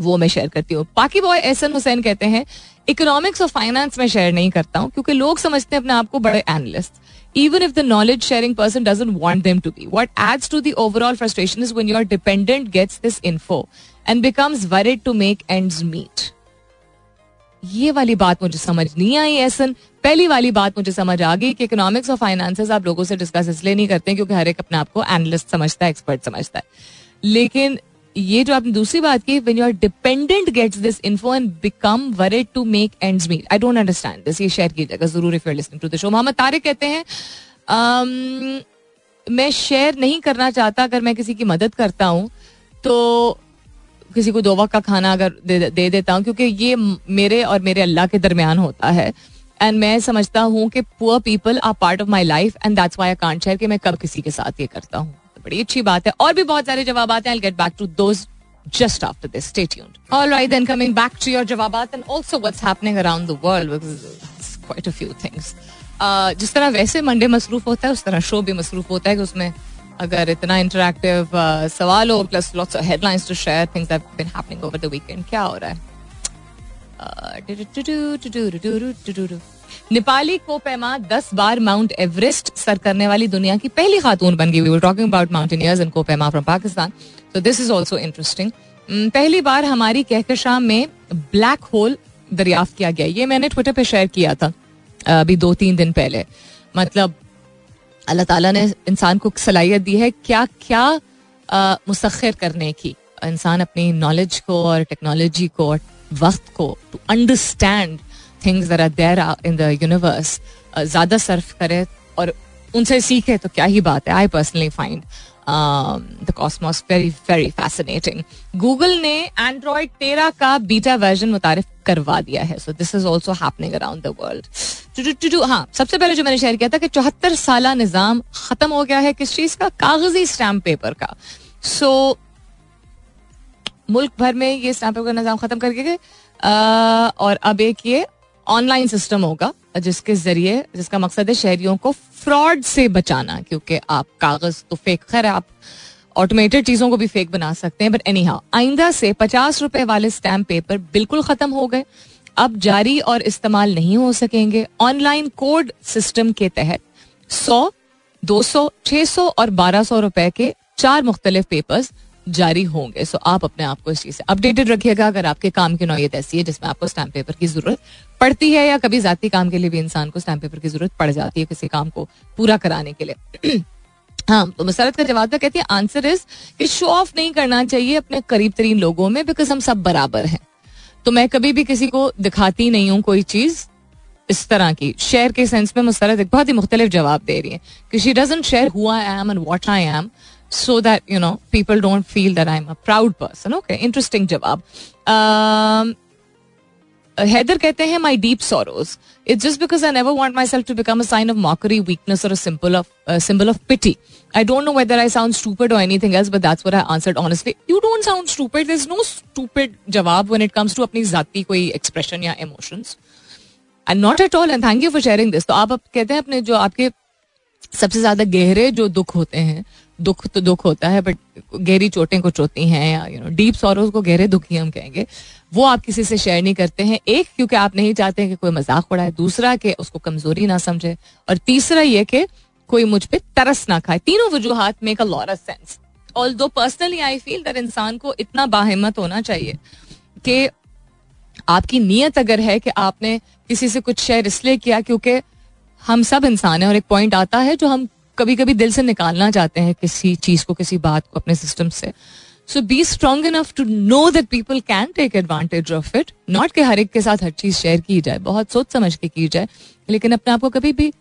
वो मैं शेयर करती हूँ पाकि बॉय एहसन हुसैन कहते हैं इकोनॉमिक्स और फाइनेंस में शेयर नहीं करता हूँ, क्योंकि लोग समझते हैं अपने आप को बड़े analyst even if the knowledge sharing person doesn't want them to be. What adds to the overall frustration is when your dependent gets this info and becomes worried to make ends meet. ये वाली बात मुझे समझ नहीं आई ऐसन पहली वाली बात मुझे समझ आ गई कि इकोनॉमिक्स और फाइनेंसेस आप लोगों से डिस्कस इसलिए नहीं करते क्योंकि हर एक अपने आप को एनालिस्ट समझता है एक्सपर्ट समझता है लेकिन ये जो आपने दूसरी बात की when your dependent gets this info and become worried to make ends meet I don't understand this ये शेयर कीजिएगा ज़रूर if you to the show Mohammad Tariq कहते हैं um, मैं शेयर नहीं करना चाहता अगर मैं किसी की मदद करता हूँ तो किसी को दो वक्त का खाना अगर दे, दे देता हूँ क्योंकि ये मेरे और मेरे अल्लाह के दरमियान होता है। एंड मैं समझता हूँ कि poor people are part of my life and that's why I can't share कि मैं कब किसी के साथ ये करता हूँ। बड़ी अच्छी बात है और भी बहुत सारे जवाब आते हैं get back to those just after this. Stay tuned. All right, then coming back to your jawabat and also what's happening around the world because it's quite a few things. Uh, जिस तरह वैसे Monday मसरूफ होता है उस तरह show भी मसरूफ होता है कि उसमें अगर इतना इंटरेक्टिव uh, सवाल हो plus lots of headlines to share things that been happening over the weekend क्या हो रहा है नेपाली को पैमा दस बार माउंट एवरेस्ट सर करने वाली दुनिया की पहली खातून बन गई talking about mountaineers from Pakistan तो दिस इज़ ऑल्सो इंटरेस्टिंग पहली बार हमारी कहकशां में ब्लैक होल दरियाफ्त किया गया ये मैंने ट्विटर पे शेयर किया था अभी दो तीन दिन पहले मतलब अल्लाह ताला ने इंसान को सलाहियत दी है क्या क्या मुसखर करने की इंसान अपनी नॉलेज को और टेक्नोलॉजी को और वक्त को to understand things that are there in the universe ज़्यादा सर्फ करे और उनसे सीखे तो क्या ही बात है। I personally find the cosmos very very fascinating Google ने एंड्रॉयड तेरह का बीटा वर्जन मुतारफ करवा दिया है। So this is also happening around the world हाँ सबसे पहले जो मैंने शेयर किया था कि चौहत्तर साल निज़ाम खत्म हो गया है किस चीज़ का? कागज़ी स्टैम्प पेपर का। सो so, मुल्क भर में ये पेपर का निज़ाम खत्म करके गए और अब एक ये ऑनलाइन सिस्टम होगा, जिसके ज़रिए, जिसका मकसद है शहरियों को फ्रॉड से बचाना, क्योंकि आप कागज़ तो फेक, खैर, आप ऑटोमेटेड चीज़ों को भी फेक बना सकते हैं बट एनी हाउ आइंदा से पचास रुपए वाले स्टैम्प पेपर बिल्कुल खत्म हो गए। अब जारी और इस्तेमाल नहीं हो सकेंगे। ऑनलाइन कोड सिस्टम के तहत सौ, दो सौ, छह सौ और बारह सौ रुपए के चार मुख्तलिफ़ पेपर्स जारी होंगे। सो आप अपने आप को इस चीज़ से अपडेटेड रखिएगा। अगर आपके काम की नौयत ऐसी है जिसमें आपको स्टैम्प पेपर की ज़रूरत पड़ती है या कभी जाती काम के लिए भी इंसान को स्टैम्प पेपर की ज़रूरत पड़ जाती है किसी काम को पूरा कराने के लिए। [clears throat] हाँ तो मसरत का जवाब तो कहती है आंसर इज़ कि शो ऑफ़ नहीं करना चाहिए अपने करीब तरीन लोगों में बिकॉज़ हम सब बराबर हैं। तो मैं कभी भी किसी को दिखाती नहीं हूँ कोई चीज़ इस तरह की। शेयर के सेंस में मुसरत एक बहुत ही मुख्तलिफ़ जवाब दे रही है। कि she doesn't share who I am and what I am so that you know people don't feel that I'm a proud person. Okay, interesting जवाब. Um, Heather कहते हैं my deep sorrows. It's just because I never want myself to become a sign of mockery, weakness, or a symbol of a symbol of pity. I don't know whether I sound stupid or anything else, but that's what I answered honestly. You don't sound stupid. There's no stupid जवाब when it comes to अपनी जाती कोई expression या emotions. And not at all and thank you for sharing this तो आप अब कहते हैं अपने जो आपके सबसे ज़्यादा गहरे जो दुख होते हैं, दुख तो दुख होता है बट गहरी चोटें कुछ होती हैं या यू नो डीप सॉरोज को गहरे दुख ही हम कहेंगे, वो आप किसी से शेयर नहीं करते हैं। एक, क्योंकि आप नहीं चाहते कि कोई मज़ाक उड़ाए। दूसरा, कि उसको कमज़ोरी ना समझे। और तीसरा ये कि कोई मुझ पर तरस ना खाए। तीनों वजूहत make a lot sense although personally I feel that इंसान को इतना बाहिमत होना चाहिए कि आपकी नीयत अगर है कि आपने किसी से कुछ शेयर इसलिए किया क्योंकि हम सब इंसान हैं और एक पॉइंट आता है जो हम कभी कभी दिल से निकालना चाहते हैं किसी चीज़ को, किसी बात को अपने सिस्टम से। So be strong enough to know that people can take advantage of it not के हर एक के साथ हर चीज़ शेयर की जाए, बहुत सोच समझ के की जाए, लेकिन अपने आप को कभी भी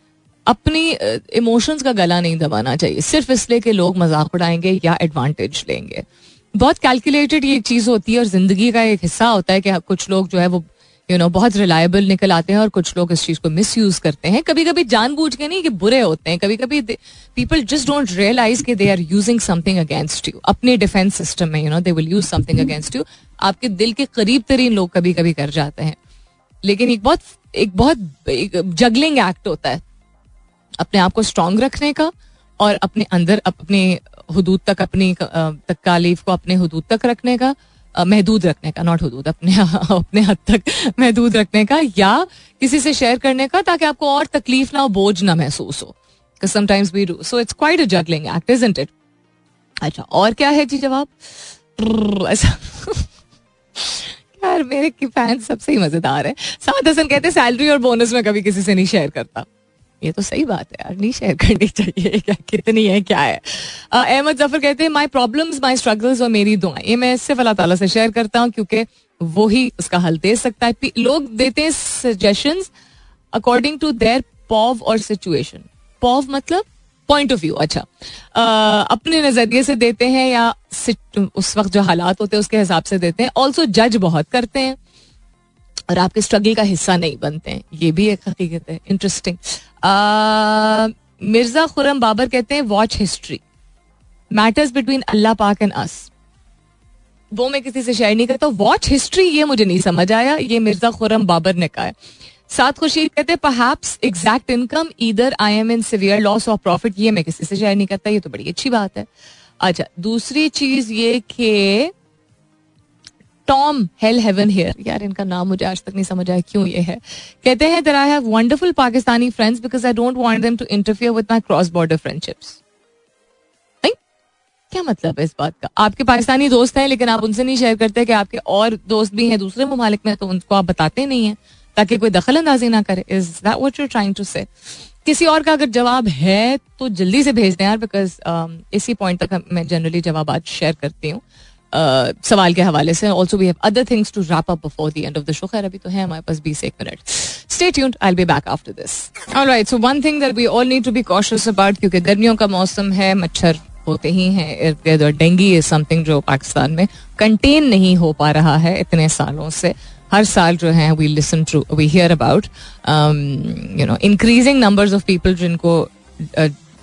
अपनी इमोशंस का गला नहीं दबाना चाहिए। सिर्फ़ इसलिए कि लोग मज़ाक उड़ाएँगे या एडवांटेज लेंगे। बहुत कैलकुलेटेड ये चीज़ होती है और ज़िंदगी का एक हिस्सा होता है कि कुछ लोग जो है वो यू नो बहुत रिलायबल निकल आते हैं और कुछ लोग इस चीज़ को मिस यूज़ करते हैं। कभी कभी जानबूझ के नहीं कि बुरे होते हैं। कभी कभी पीपल जस्ट डोंट रियलाइज़ के they are using something against you अपने डिफेंस सिस्टम में you know they will use something against you आपके दिल के करीब तरीन लोग कभी कभी कर जाते हैं। लेकिन एक बहुत एक बहुत, एक जगलिंग एक्ट होता है। अपने आप को स्ट्रांग रखने का और अपने अंदर, अपने हदूद तक, अपनी तकालीफ को अपने हदूद तक रखने का। महदूद रखने का नॉट हदूद, अपने [laughs] अपने हद तक महदूद रखने का या किसी से शेयर करने का ताकि आपको और तकलीफ़ ना हो, बोझ ना महसूस हो। Sometimes we do so it's quite a juggling act is it अच्छा और क्या है जी जवाब? [laughs] यार, मेरे फ़ैन सबसे ही मज़ेदार है। साद हसन कहते सैलरी और बोनस में कभी किसी से नहीं शेयर करता। ये तो सही बात है यार नहीं शेयर करनी चाहिए क्या कितनी है क्या है। अहमद ज़फ़र कहते हैं माई प्रॉब्लम माई स्ट्रगल्स और मेरी दुआएँ। ये मैं सिर्फ़ अल्लाह ताला से शेयर करता हूँ क्योंकि वो ही उसका हल दे सकता है। लोग देते हैं suggestion according to their POV और सिचुएशन पॉव मतलब पॉइंट ऑफ़ व्यू अच्छा। आ, अपने नज़रिए से देते हैं या उस वक्त जो हालात होते हैं उसके हिसाब से देते हैं। ऑल्सो जज बहुत करते हैं। और आपके स्ट्रगल का हिस्सा नहीं बनते हैं। ये भी एक हकीकत है। इंटरेस्टिंग मिर्ज़ा खुरम बाबर कहते हैं watch history matters between Allah पाक एंड अस वो मैं किसी से शेयर नहीं करता वॉच हिस्ट्री ये मुझे नहीं समझ आया। ये मिर्ज़ा खुरम बाबर ने कहा है। सात खुशीद कहते हैं एग्जैक्ट इनकम इधर I am in severe loss of profit ये मैं किसी से शेयर नहीं करता। ये तो बड़ी अच्छी बात है। अच्छा दूसरी चीज़ ये कि टॉम हेल हेवन हेयर यार इनका नाम मुझे आज तक नहीं समझ आया क्यों ये है? कहते हैं that I have wonderful Pakistani friends because I don't want them to interfere with my cross border friendships क्या मतलब है इस बात का? आपके पाकिस्तानी दोस्त हैं लेकिन आप उनसे नहीं शेयर करते कि आपके और दोस्त भी हैं दूसरे ममालिक में तो उनको आप बताते नहीं है ताकि कोई दखल अंदाजी ना करे। Is that what you trying to say किसी और का अगर जवाब है तो जल्दी से भेज दें यार बिकॉज़ um, इसी पॉइंट तक मैं जनरली जवाब शेयर करती हूँ। सवाल के हवाले से। Also we have other things to wrap up before the end of the show खैर, अभी तो है हमारे पास 20 एक minute. Stay tuned I be back after this alright so one thing that we all need to be cautious about क्योंकि गर्मियों का मौसम है, मच्छर होते ही हैं इर्द गिर्द और डेंगी इज़ समथिंग जो पाकिस्तान में कंटेन नहीं हो पा रहा है इतने सालों से। हर साल जो है we listen to we hear about you know increasing numbers of people जिनको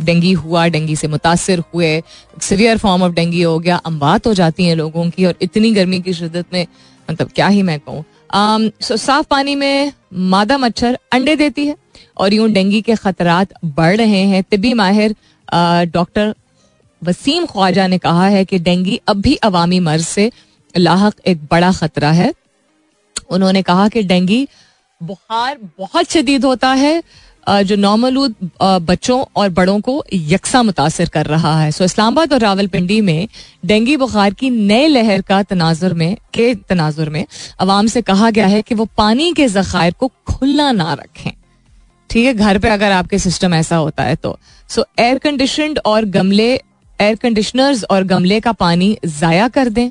डेंगी हुआ, डेंगी से मुतासर हुए सीवियर फॉर्म ऑफ़ डेंगी हो गया अम्बात हो जाती हैं लोगों की और इतनी गर्मी की शिदत में मतलब क्या ही मैं कहूँ। सो साफ़ पानी में मादा मच्छर अंडे देती है और यूँ डेंगी के खतरात बढ़ रहे हैं। तिबी माहिर डॉक्टर वसीम ख्वाजा ने कहा है कि डेंगी अब भी अवामी मर्ज से लाक एक बड़ा खतरा है। उन्होंने कहा कि डेंगी बुखार बहुत शदीद होता है जो नौमलूद बच्चों और बड़ों को यकसा मुतासर कर रहा है। सो इस्लामाबाद और रावलपिंडी में डेंगी बुखार की नए लहर का तनाजुर में, के तनाजुर में आवाम से कहा गया है कि वो पानी के जखायर को खुला ना रखें। ठीक है, घर पे अगर आपके सिस्टम ऐसा होता है तो। सो एयर कंडीशन और गमले, एयर कंडीशनर्स और गमले का पानी ज़ाया कर दें।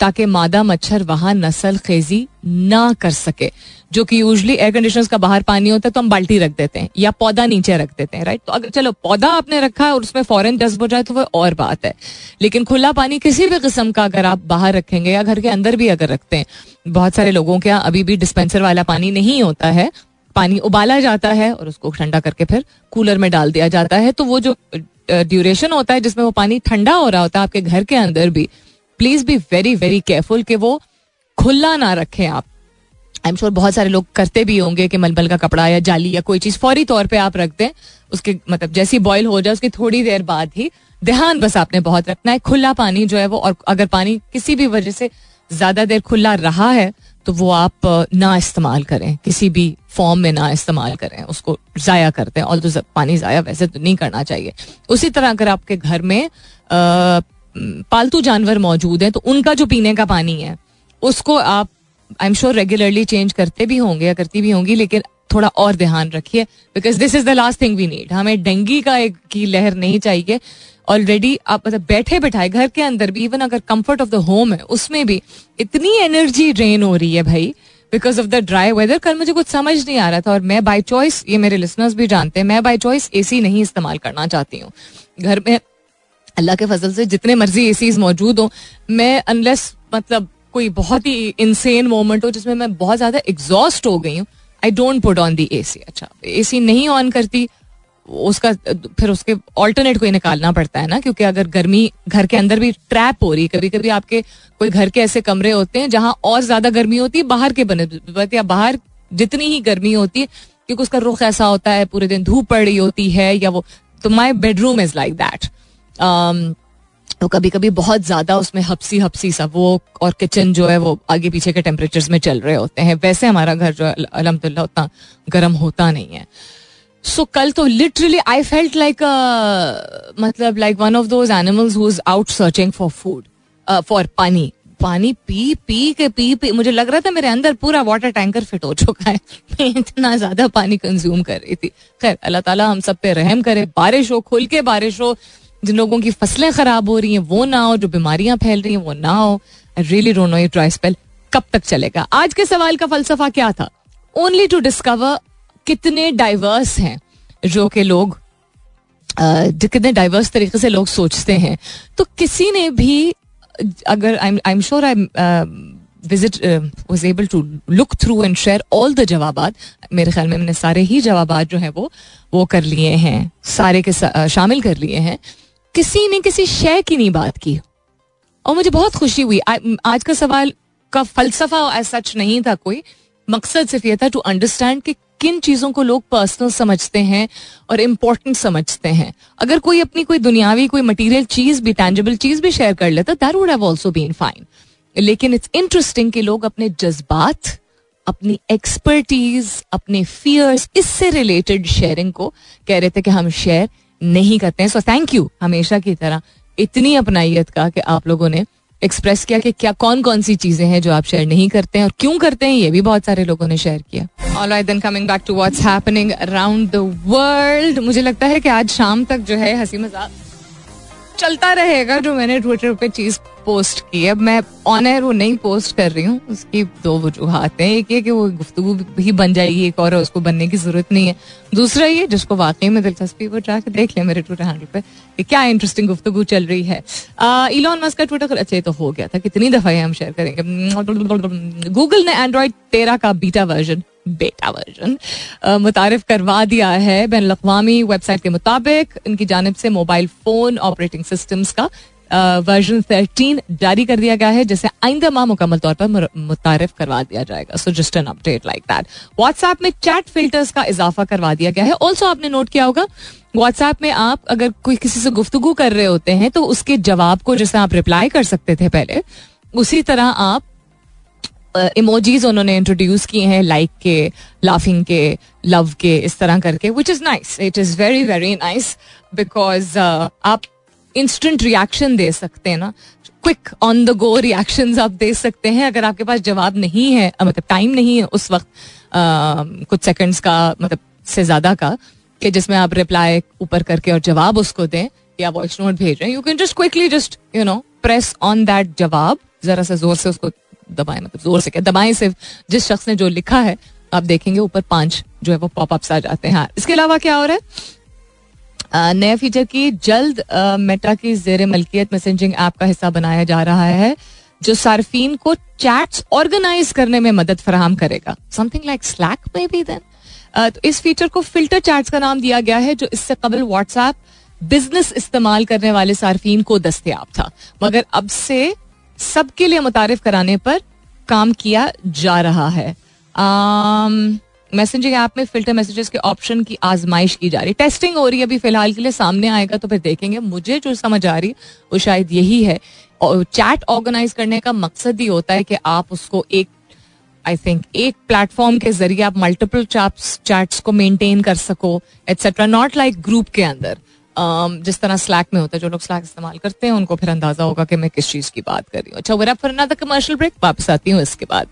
ताकि मादा मच्छर वहाँ नस्ल खेजी ना कर सके। जो कि यूजली एयर कंडीशनर का बाहर पानी होता है तो हम बाल्टी रख देते हैं या पौधा नीचे रख देते हैं राइट तो अगर, चलो, पौधा आपने रखा है और उसमें फॉरन जज्ब हो जाए तो वह और बात है। लेकिन खुला पानी किसी भी किस्म का अगर आप बाहर रखेंगे या घर के अंदर भी अगर रखते हैं, बहुत सारे लोगों के यहाँ अभी भी डिस्पेंसर वाला पानी नहीं होता है। पानी उबाला जाता है और उसको ठंडा करके फिर कूलर में डाल दिया जाता है। तो वो जो ड्यूरेशन होता है जिसमें वो पानी ठंडा हो रहा होता है आपके घर के अंदर भी please be very very careful कि वो खुला ना रखें आप। आई एम श्योर बहुत सारे लोग करते भी होंगे कि मलमल का कपड़ा या जाली या कोई चीज़ फौरी तौर पे आप रख दें, उसके मतलब जैसी बॉयल हो जाए, उसकी थोड़ी देर बाद ही ध्यान बस आपने बहुत रखना है, खुला पानी जो है वो और अगर पानी किसी भी वजह से ज़्यादा देर खुला रहा है तो वो आप ना इस्तेमाल करें, किसी भी फॉर्म में ना इस्तेमाल करें, उसको ज़ाया करते हैं और तो पानी ज़ाया वैसे तो नहीं करना चाहिए। उसी तरह अगर आपके घर में पालतू जानवर मौजूद हैं तो उनका जो पीने का पानी है, उसको आप I am sure regularly change करते भी होंगे या करती भी होंगी, लेकिन थोड़ा और ध्यान रखिए because this is the last thing we need हमें डेंगी का एक की लहर नहीं चाहिए। ऑलरेडी आप मतलब बैठे बैठाए, घर के अंदर भी इवन अगर कंफर्ट ऑफ़ द होम है, उसमें भी इतनी एनर्जी ड्रेन हो रही है भाई because of the dry weather कल मुझे कुछ समझ नहीं आ रहा था, और मैं बाई चॉइस ये मेरे लिसनर्स भी जानते हैं, मैं बाई चॉइस एसी नहीं इस्तेमाल करना चाहती हूँ। घर में अल्लाह के फजल से जितने मर्ज़ी ए मौजूद हो। मैं अनलेस मतलब कोई बहुत ही इंसेन मोमेंट हो जिसमें मैं बहुत ज़्यादा एग्जॉस्ट हो गई हूँ I don't put on the A C अच्छा ए सी नहीं ऑन करती, उसका, फिर उसके ऑल्टरनेट कोई निकालना पड़ता है ना, क्योंकि अगर गर्मी घर के अंदर भी ट्रैप हो रही है कभी कभी आपके कोई घर के ऐसे कमरे होते हैं जहाँ और ज़्यादा गर्मी होती है, बाहर के बने या बाहर जितनी ही गर्मी होती है, क्योंकि उसका रुख ऐसा होता है, पूरे दिन धूप पड़ रही होती है, या वो तो my bedroom is like that तो कभी कभी बहुत ज़्यादा उसमें हपसी हपसी सा, वो और किचन जो है, वो आगे पीछे के टेम्परेचर में चल रहे होते हैं। वैसे हमारा घर जो अलहमदिल्ला, उतना गर्म होता नहीं है। सो कल तो लिटरली आई फेल्ट लाइक मतलब like one of those animals who is out searching for food for पानी पानी पी पी के, पी पी। मुझे लग रहा था मेरे अंदर पूरा वाटर टैंकर फिट हो चुका है। [laughs] मैं इतना ज़्यादा पानी कंज्यूम कर रही थी। खैर, अल्लाह ताला हम सब पे रहम करे, बारिश हो, खुल के बारिश हो जिन लोगों की फ़सलें खराब हो रही हैं, वो ना हो, जो बीमारियाँ फैल रही हैं, वो ना हो। आई रियली डोंट नो ये ड्राई स्पेल कब तक चलेगा। आज के सवाल का फलसफा क्या था? ओनली टू डिस्कवर कितने डाइवर्स हैं, जो कि लोग कितने डाइवर्स तरीके से लोग सोचते हैं। तो किसी ने भी, अगर I am sure I visit was able to look through and share all the जवाब मेरे ख्याल में मैंने सारे ही जवाब जो है वो वो कर लिए हैं, सारे के शामिल कर लिए हैं। किसी ने किसी शय की नहीं बात की। और मुझे बहुत खुशी हुई। आज का सवाल का फलसफा सच नहीं था कोई। मकसद सिर्फ़ यह था टू अंडरस्टैंड कि किन चीज़ों को लोग पर्सनल समझते हैं और इम्पोर्टेंट समझते हैं। अगर कोई अपनी कोई दुनियावी, कोई मटेरियल चीज़ भी टेंजिबल चीज़ भी शेयर कर लेता that would have also been fine लेकिन इट्स इंटरेस्टिंग कि लोग अपने जज्बात, अपनी एक्सपर्टीज अपने फियर्स इससे रिलेटेड शेयरिंग को कह रहे थे कि हम शेयर नहीं करते हैं। सो थैंक यू हमेशा की तरह इतनी अपनाइत का कि आप लोगों ने एक्सप्रेस किया कि क्या कौन कौन सी चीज़ें हैं जो आप शेयर नहीं करते हैं और क्यों करते हैं, ये भी बहुत सारे लोगों ने शेयर किया। All I then coming back to what's happening around the world मुझे लगता है कि आज शाम तक जो है हँसी मज़ाक चलता रहेगा जो मैंने ट्विटर पे चीज़ पोस्ट की अब मैं ऑन एयर वो नहीं पोस्ट कर रही हूँ। उसकी दो वजूहत हैं। एक ये कि वो गुफ्तु भी बन जाएगी, एक और उसको बनने की ज़रूरत नहीं है। दूसरा ये, जिसको वाकई में दिलचस्पी वो जाके देख ले मेरे ट्विटर हैंडल पे कि क्या इंटरेस्टिंग गुफ्तु चल रही है। इलॉन मस्क का ट्विटर अच्छा तो हो गया था। कितनी दफ़ा हम शेयर करेंगे। गूगल ने एंड्रॉइड तेरह का बीटा वर्जन बेटा वर्जन मुतारफ करवा दिया है। बैन अवी वेबसाइट के मुताबिक, इनकी जानब से मोबाइल फ़ोन ऑपरेटिंग सिस्टम्स का वर्जन थर्टीन जारी कर दिया गया है, जिसे आइंदा माह मुकम्मल तौर पर मुतारफ करवा दिया जाएगा। So just an update like that WhatsApp में चैट फिल्टर्स का इजाफा करवा दिया गया है। ऑल्सो आपने नोट किया होगा व्हाट्सएप में आप अगर कोई किसी से गुफ्तगु कर रहे होते हैं तो उसके जवाब को जैसे आप रिप्लाई कर सकते थे पहले, उसी तरह आप इमोजीज उन्होंने इंट्रोड्यूस किए हैं लाइक के लाफिंग के लव के, इस तरह करके which is nice it is very very nice because आप इंस्टेंट रिएक्शन दे सकते हैं ना। Quick on the go reaction आप दे सकते हैं। अगर आपके पास जवाब नहीं है मतलब टाइम नहीं है उस वक्त आ, कुछ सेकंड्स का मतलब से ज़्यादा का कि जिसमें आप रिप्लाई ऊपर करके और जवाब उसको दें या वॉइस नोट भेज रहे हैं you can just quickly just you know press on that जवाब। जरा सा ज़ोर से उसको दबाएँ मतलब ज़ोर से क्या दबाएँ सिर्फ़। जिस शख्स ने जो लिखा है आप देखेंगे ऊपर पाँच जो है वो पॉपअप्स आ जाते हैं। हाँ इसके अलावा क्या हो रहा है? नए फीचर की जल्द मेटा की जेर मलकियत मैसेजिंग ऐप का हिस्सा बनाया जा रहा है, जो सार्फिन को चैट्स ऑर्गेनाइज करने में मदद फराहम करेगा। समथिंग लाइक स्लैक में भी देन तो इस फीचर को फ़िल्टर चैट्स का नाम दिया गया है, जो इससे कबल व्हाट्सएप बिज़नेस इस्तेमाल करने वाले सार्फिन को दस्तियाब था। मगर अब से सबके लिए मुतारफ कराने पर काम किया जा रहा है। मैसेजिंग ऐप में फ़िल्टर मैसेजेस के ऑप्शन की आजमाइश की जा रही है। टेस्टिंग हो रही है अभी फ़िलहाल के लिए सामने आएगा तो फिर देखेंगे। मुझे जो समझ आ रही वो शायद यही है। और चैट ऑर्गेनाइज करने का मकसद ही होता है कि आप उसको एक आई थिंक एक प्लेटफॉर्म के ज़रिए आप मल्टीपल चैट्स को मेंटेन कर सको एटसेट्रा नॉट लाइक ग्रुप के अंदर। Um, जिस तरह स्लैक में होता है जो लोग स्लैक इस्तेमाल करते हैं उनको फिर अंदाज़ा होगा कि मैं किस चीज़ की बात कर रही हूँ। अच्छा वेर फिर कमर्शियल ब्रेक वापस आती हूँ इसके बाद।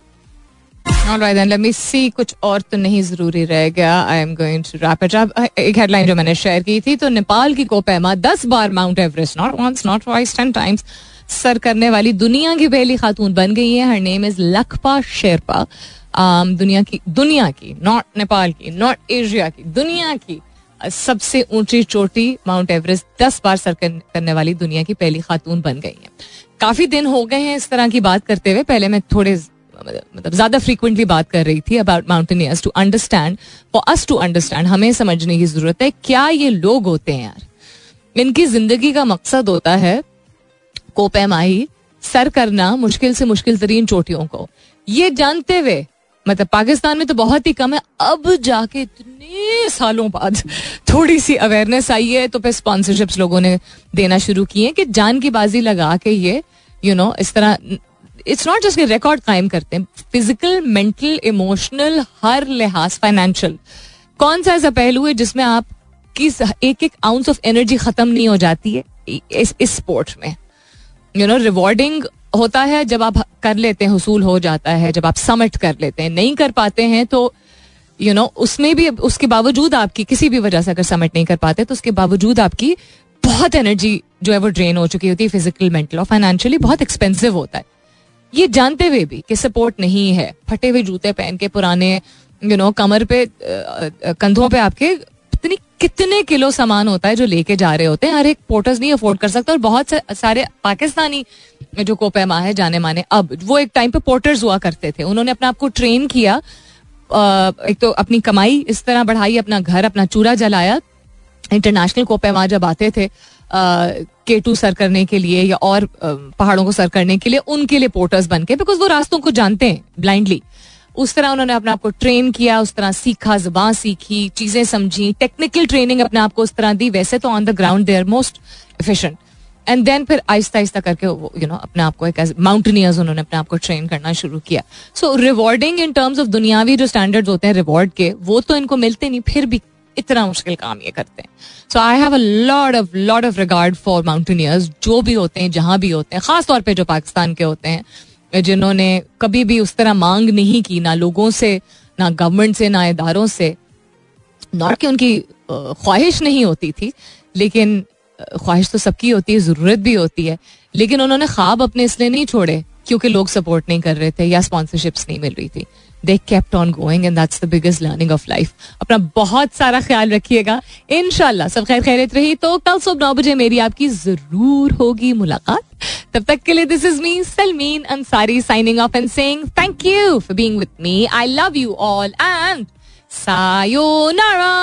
लेट मी सी कुछ और तो नहीं ज़रूरी रह गया. I am going to wrap it up एक हेडलाइन जो मैंने शेयर की थी तो नेपाल की कोपैमा दस बार mount Everest not once not twice ten times सर करने वाली दुनिया की पहली खातून बन गई है. Her name is Lhakpa Sherpa um, दुनिया की दुनिया की नॉट नेपाल की नॉट एशिया की दुनिया की सबसे ऊँची चोटी माउंट एवरेस्ट दस बार सर करने वाली दुनिया की पहली खातून बन गई है. काफ़ी दिन हो गए हैं इस तरह की बात करते हुए. पहले मैं थोड़े मतलब ज़्यादा फ्रीक्वेंटली बात कर रही थी about mountaineers to understand for us to understand हमें समझने की ज़रूरत है क्या ये लोग होते हैं यार? इनकी ज़िंदगी का मकसद होता है कोपैमाही सर करना मुश्किल से मुश्किल तरीन चोटियों को। ये जानते हुए मतलब पाकिस्तान में तो बहुत ही कम है अब जाके इतने सालों बाद थोड़ी सी अवेयरनेस आई है तो फिर स्पॉन्सरशिप्स लोगों ने देना शुरू किए कि जान की बाजी लगा के ये यू you नो know, इस तरह इट्स नॉट जस्ट रिकॉर्ड कायम करते हैं फ़िज़िकल मेंटल इमोशनल हर लिहाज फाइनेंशियल कौन सा ऐसा पहलू है जिसमें आप की एक एक आउंस ऑफ़ एनर्जी खत्म नहीं हो जाती है, इस इस स्पोर्ट्स में? यू नो रिवॉर्डिंग होता है जब आप कर लेते हैं, हसूल हो जाता है, जब आप समट कर लेते हैं, नहीं कर पाते हैं तो यू नो उसमें भी, उसके बावजूद आपकी किसी भी वजह से अगर समट नहीं कर पाते तो उसके बावजूद आपकी बहुत एनर्जी जो है वो ड्रेन हो चुकी होती है फ़िज़िकल मेंटल और फाइनेंशियली बहुत एक्सपेंसिव होता है। ये जानते हुए भी कि सपोर्ट नहीं है। फटे हुए जूते पहन के पुराने यू नो कमर पे कंधों पे आपके इतनी, कितने किलो सामान होता है जो लेके जा रहे होते हैं। हर एक पोर्टर्स नहीं अफोर्ड कर सकता और बहुत सारे पाकिस्तानी जो कोपैमा है जाने माने अब वो एक टाइम पे पोर्टर्स हुआ करते थे। उन्होंने अपने आप को ट्रेन किया एक तो अपनी कमाई इस तरह बढ़ाई, अपना घर, अपना चूरा जलाया। इंटरनेशनल कोपैमा जब आते थे के टू सर करने के लिए या और पहाड़ों को सर करने के लिए उनके लिए पोर्टर्स बन के बिकॉज़ वो रास्तों को जानते हैं ब्लाइंडली उस तरह उन्होंने अपने आप को ट्रेन किया, उस तरह सीखा, ज़ुबान सीखी, चीज़ें समझी टेक्निकल ट्रेनिंग अपने आप को उस तरह दी। वैसे तो on the ground they are most efficient and then फिर आहिस्ता आहिस्ता करके यू नो अपने आप को एक माउंटेनियर्स उन्होंने अपने आप को ट्रेन करना शुरू किया। So rewarding in terms of दुनियावी जो स्टैंडर्ड्स होते हैं रिवॉर्ड के, वो तो इनको मिलते नहीं, फिर भी इतना मुश्किल काम ये करते हैं। So I have a lot of lot of regard for mountaineers जो भी होते हैं, जहाँ भी होते हैं, खास तौर पे जो पाकिस्तान के होते हैं, जिन्होंने कभी भी उस तरह मांग नहीं की, ना लोगों से, ना गवर्नमेंट से, ना इदारों से। नॉट कि उनकी ख्वाहिश नहीं होती थी, लेकिन ख्वाहिश तो सबकी होती है, ज़रूरत भी होती है। लेकिन उन्होंने ख्वाब अपने इसलिए नहीं छोड़े, क्योंकि लोग सपोर्ट नहीं कर रहे थे या स्पॉन्सरशिप्स नहीं मिल रही थी। They kept on going and that's the biggest learning of life अपना बहुत सारा ख्याल रखिएगा। इनशाला सब खैर खैरियत रही तो कल सुबह नौ बजे मेरी आपकी ज़रूर होगी मुलाकात। तब तक के लिए this is me Salmeen Ansari signing off and saying thank you for being with me I love you all and sayonara